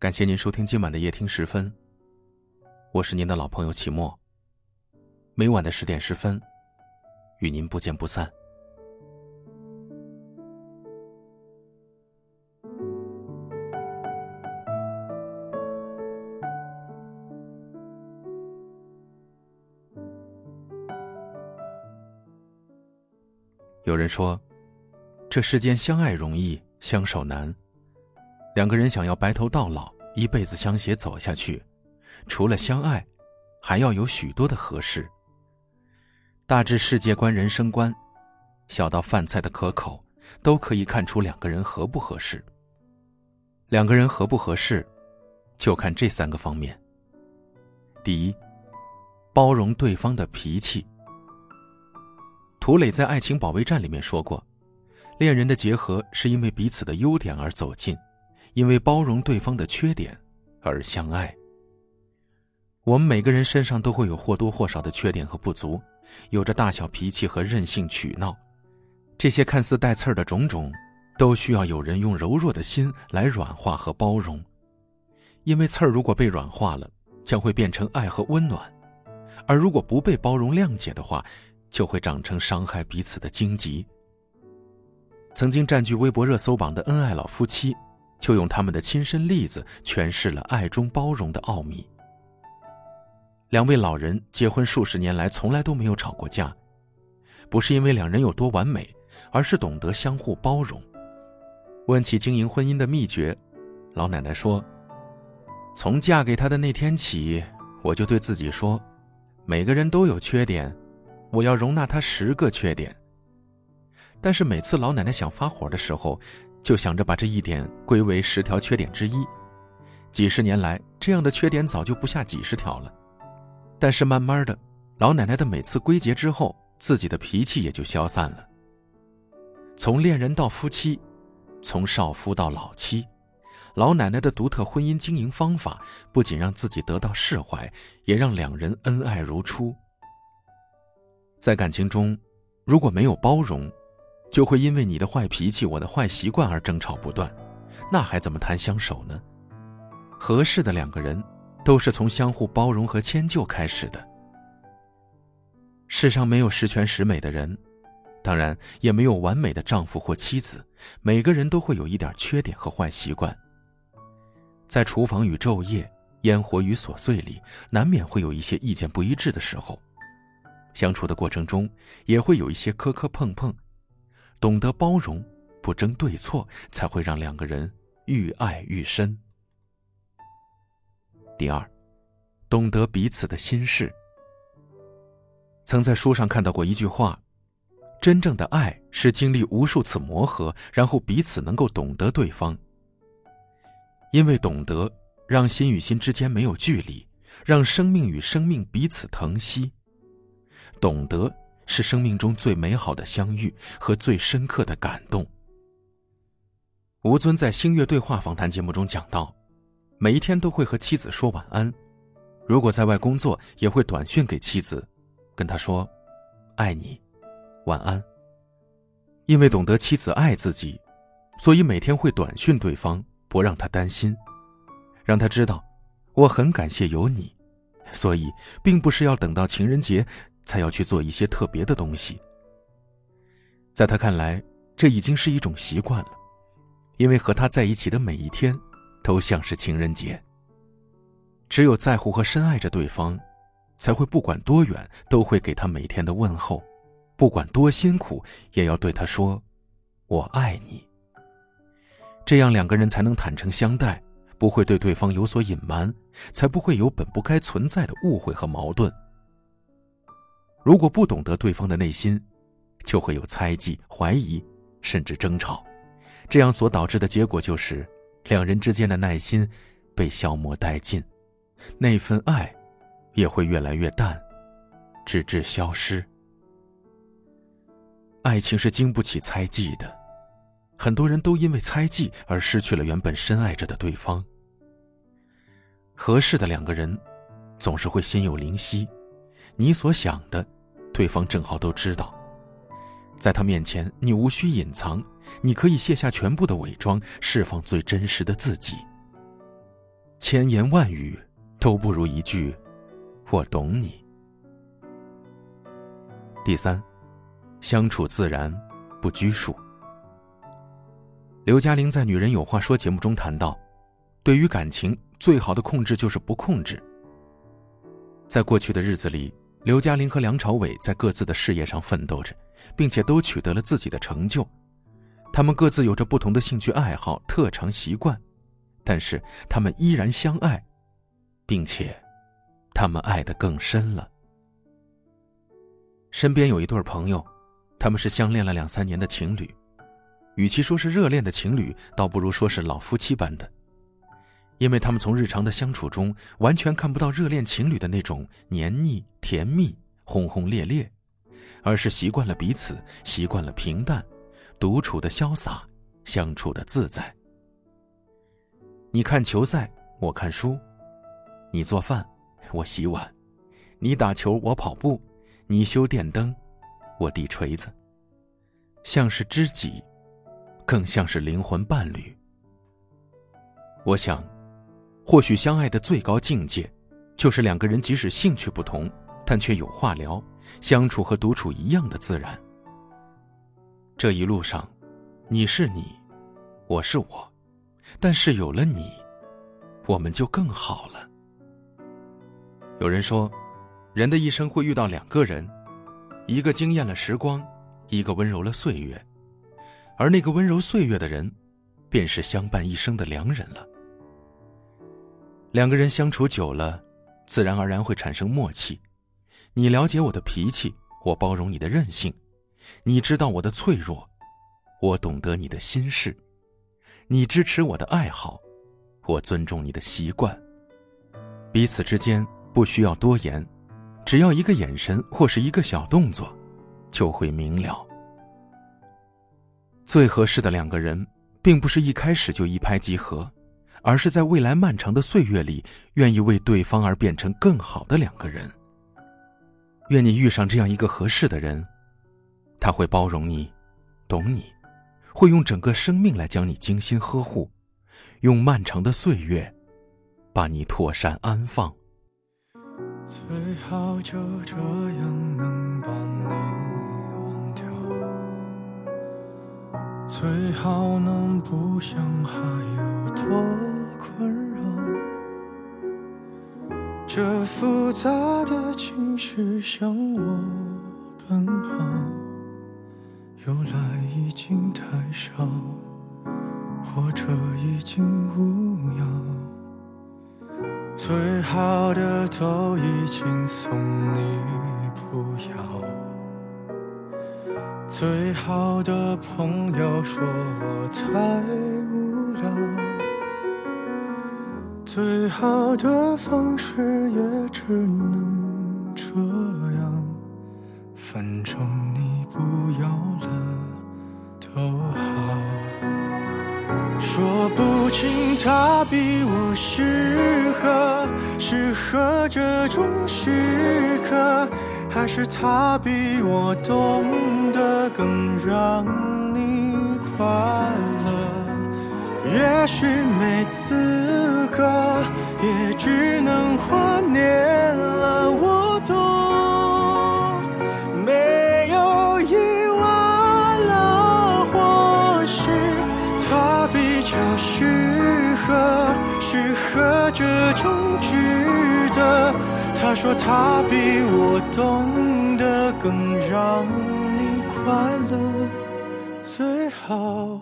感谢您收听今晚的夜听十分。我是您的老朋友齐墨。每晚的十点十分，与您不见不散。有人说，这世间相爱容易，相守难。两个人想要白头到老，一辈子相携走下去，除了相爱，还要有许多的合适。大至世界观、人生观，小到饭菜的可口，都可以看出两个人合不合适。两个人合不合适，就看这三个方面。第一，包容对方的脾气。涂磊在《爱情保卫战》里面说过，恋人的结合是因为彼此的优点而走近。因为包容对方的缺点而相爱。我们每个人身上都会有或多或少的缺点和不足，有着大小脾气和任性取闹，这些看似带刺儿的种种，都需要有人用柔弱的心来软化和包容。因为刺儿如果被软化了，将会变成爱和温暖；而如果不被包容谅解的话，就会长成伤害彼此的荆棘。曾经占据微博热搜榜的恩爱老夫妻。就用他们的亲身例子诠释了爱中包容的奥秘。两位老人结婚数十年来从来都没有吵过架，不是因为两人有多完美，而是懂得相互包容。问起经营婚姻的秘诀，老奶奶说：“从嫁给他的那天起，我就对自己说，每个人都有缺点，我要容纳他十个缺点。但是每次老奶奶想发火的时候，就想着把这一点归为十条缺点之一，几十年来，这样的缺点早就不下几十条了。但是慢慢的，老奶奶的每次归结之后，自己的脾气也就消散了。从恋人到夫妻，从少夫到老妻，老奶奶的独特婚姻经营方法，不仅让自己得到释怀，也让两人恩爱如初。在感情中，如果没有包容，就会因为你的坏脾气、我的坏习惯而争吵不断，那还怎么谈相守呢？合适的两个人，都是从相互包容和迁就开始的。世上没有十全十美的人，当然也没有完美的丈夫或妻子，每个人都会有一点缺点和坏习惯。在厨房与昼夜、烟火与琐碎里，难免会有一些意见不一致的时候，相处的过程中也会有一些磕磕碰碰。懂得包容，不争对错，才会让两个人愈爱愈深。第二，懂得彼此的心事。曾在书上看到过一句话：“真正的爱是经历无数次磨合，然后彼此能够懂得对方。因为懂得，让心与心之间没有距离，让生命与生命彼此疼惜。懂得。”是生命中最美好的相遇和最深刻的感动。吴尊在《星月对话》访谈节目中讲到，每一天都会和妻子说晚安，如果在外工作，也会短讯给妻子，跟他说：“爱你，晚安。”因为懂得妻子爱自己，所以每天会短讯对方，不让他担心，让他知道我很感谢有你，所以并不是要等到情人节。才要去做一些特别的东西。在他看来，这已经是一种习惯了，因为和他在一起的每一天，都像是情人节。只有在乎和深爱着对方，才会不管多远都会给他每天的问候，不管多辛苦也要对他说：“我爱你。”这样两个人才能坦诚相待，不会对对方有所隐瞒，才不会有本不该存在的误会和矛盾。如果不懂得对方的内心，就会有猜忌、怀疑，甚至争吵，这样所导致的结果就是，两人之间的耐心被消磨殆尽，那份爱也会越来越淡，直至消失。爱情是经不起猜忌的，很多人都因为猜忌而失去了原本深爱着的对方。合适的两个人，总是会心有灵犀。你所想的，对方正好都知道。在他面前，你无需隐藏，你可以卸下全部的伪装，释放最真实的自己。千言万语都不如一句“我懂你”。第三，相处自然，不拘束。刘嘉玲在《女人有话说》节目中谈到，对于感情，最好的控制就是不控制。在过去的日子里，刘嘉玲和梁朝伟在各自的事业上奋斗着，并且都取得了自己的成就。他们各自有着不同的兴趣爱好、特长、习惯，但是他们依然相爱，并且，他们爱得更深了。身边有一对朋友，他们是相恋了两三年的情侣，与其说是热恋的情侣，倒不如说是老夫妻般的，因为他们从日常的相处中完全看不到热恋情侣的那种黏腻、甜蜜、轰轰烈烈，而是习惯了彼此，习惯了平淡，独处的潇洒，相处的自在。你看球赛，我看书；你做饭，我洗碗；你打球，我跑步。你修电灯，我递锤子。像是知己，更像是灵魂伴侣。我想，或许相爱的最高境界，就是两个人即使兴趣不同，但却有话聊，相处和独处一样的自然。这一路上，你是你，我是我，但是有了你，我们就更好了。有人说。人的一生会遇到两个人，一个惊艳了时光，一个温柔了岁月，而那个温柔岁月的人，便是相伴一生的良人了。两个人相处久了，自然而然会产生默契。你了解我的脾气，我包容你的任性；你知道我的脆弱，我懂得你的心事；你支持我的爱好，我尊重你的习惯。彼此之间不需要多言。只要一个眼神或是一个小动作，就会明了。最合适的两个人，并不是一开始就一拍即合，而是在未来漫长的岁月里，愿意为对方而变成更好的两个人。愿你遇上这样一个合适的人，他会包容你，懂你，会用整个生命来将你精心呵护，用漫长的岁月，把你妥善安放。最好就这样能把你忘掉，最好能不想还有多困扰。这复杂的情绪向我奔跑，由来已经太少，或者已经无恙。最好的都已经送你，不要。最好的朋友说我太无聊。最好的方式也只能这样，反正你不要了都好。说不清他比我适合，适合这种时刻，还是他比我懂得更让你快乐。也许没资格，也只能怀念了。我懂，没有意外了，或许他比较适合，适合这种值得。他说他比我懂得更让你快乐，最好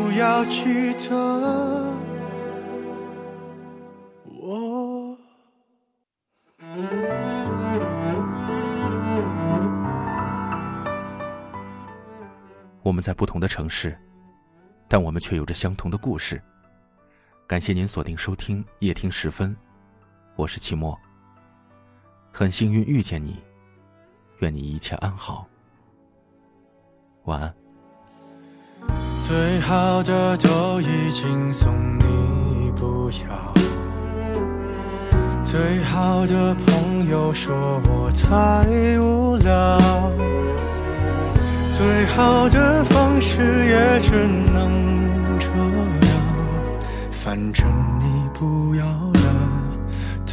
不要记得我。我们在不同的城市，但我们却有着相同的故事。感谢您锁定收听夜听时分，我是齐墨。很幸运遇见你，愿你一切安好。晚安。最好的都已经送你，不要。最好的朋友说我太无聊，最好的方式也只能这样。反正你不要了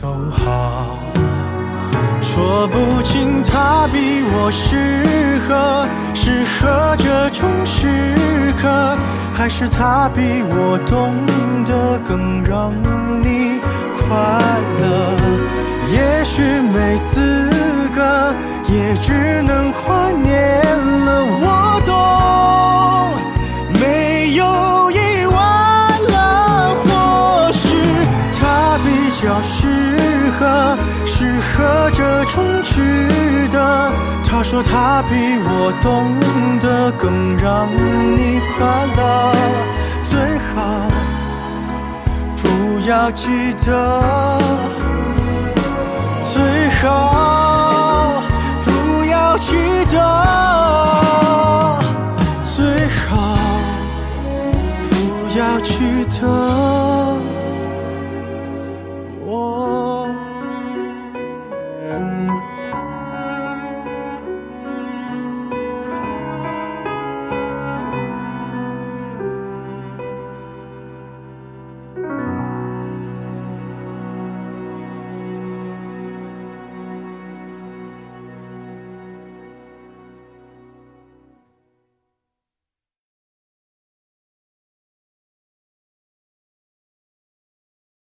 都好。说不清他比我适合，适合这种时刻，还是他比我懂得更让你快乐。也许没资格，也只能怀念了。我懂，他说他比我懂得更让你快乐，最好不要记得。最好不要记得，最好不要记得。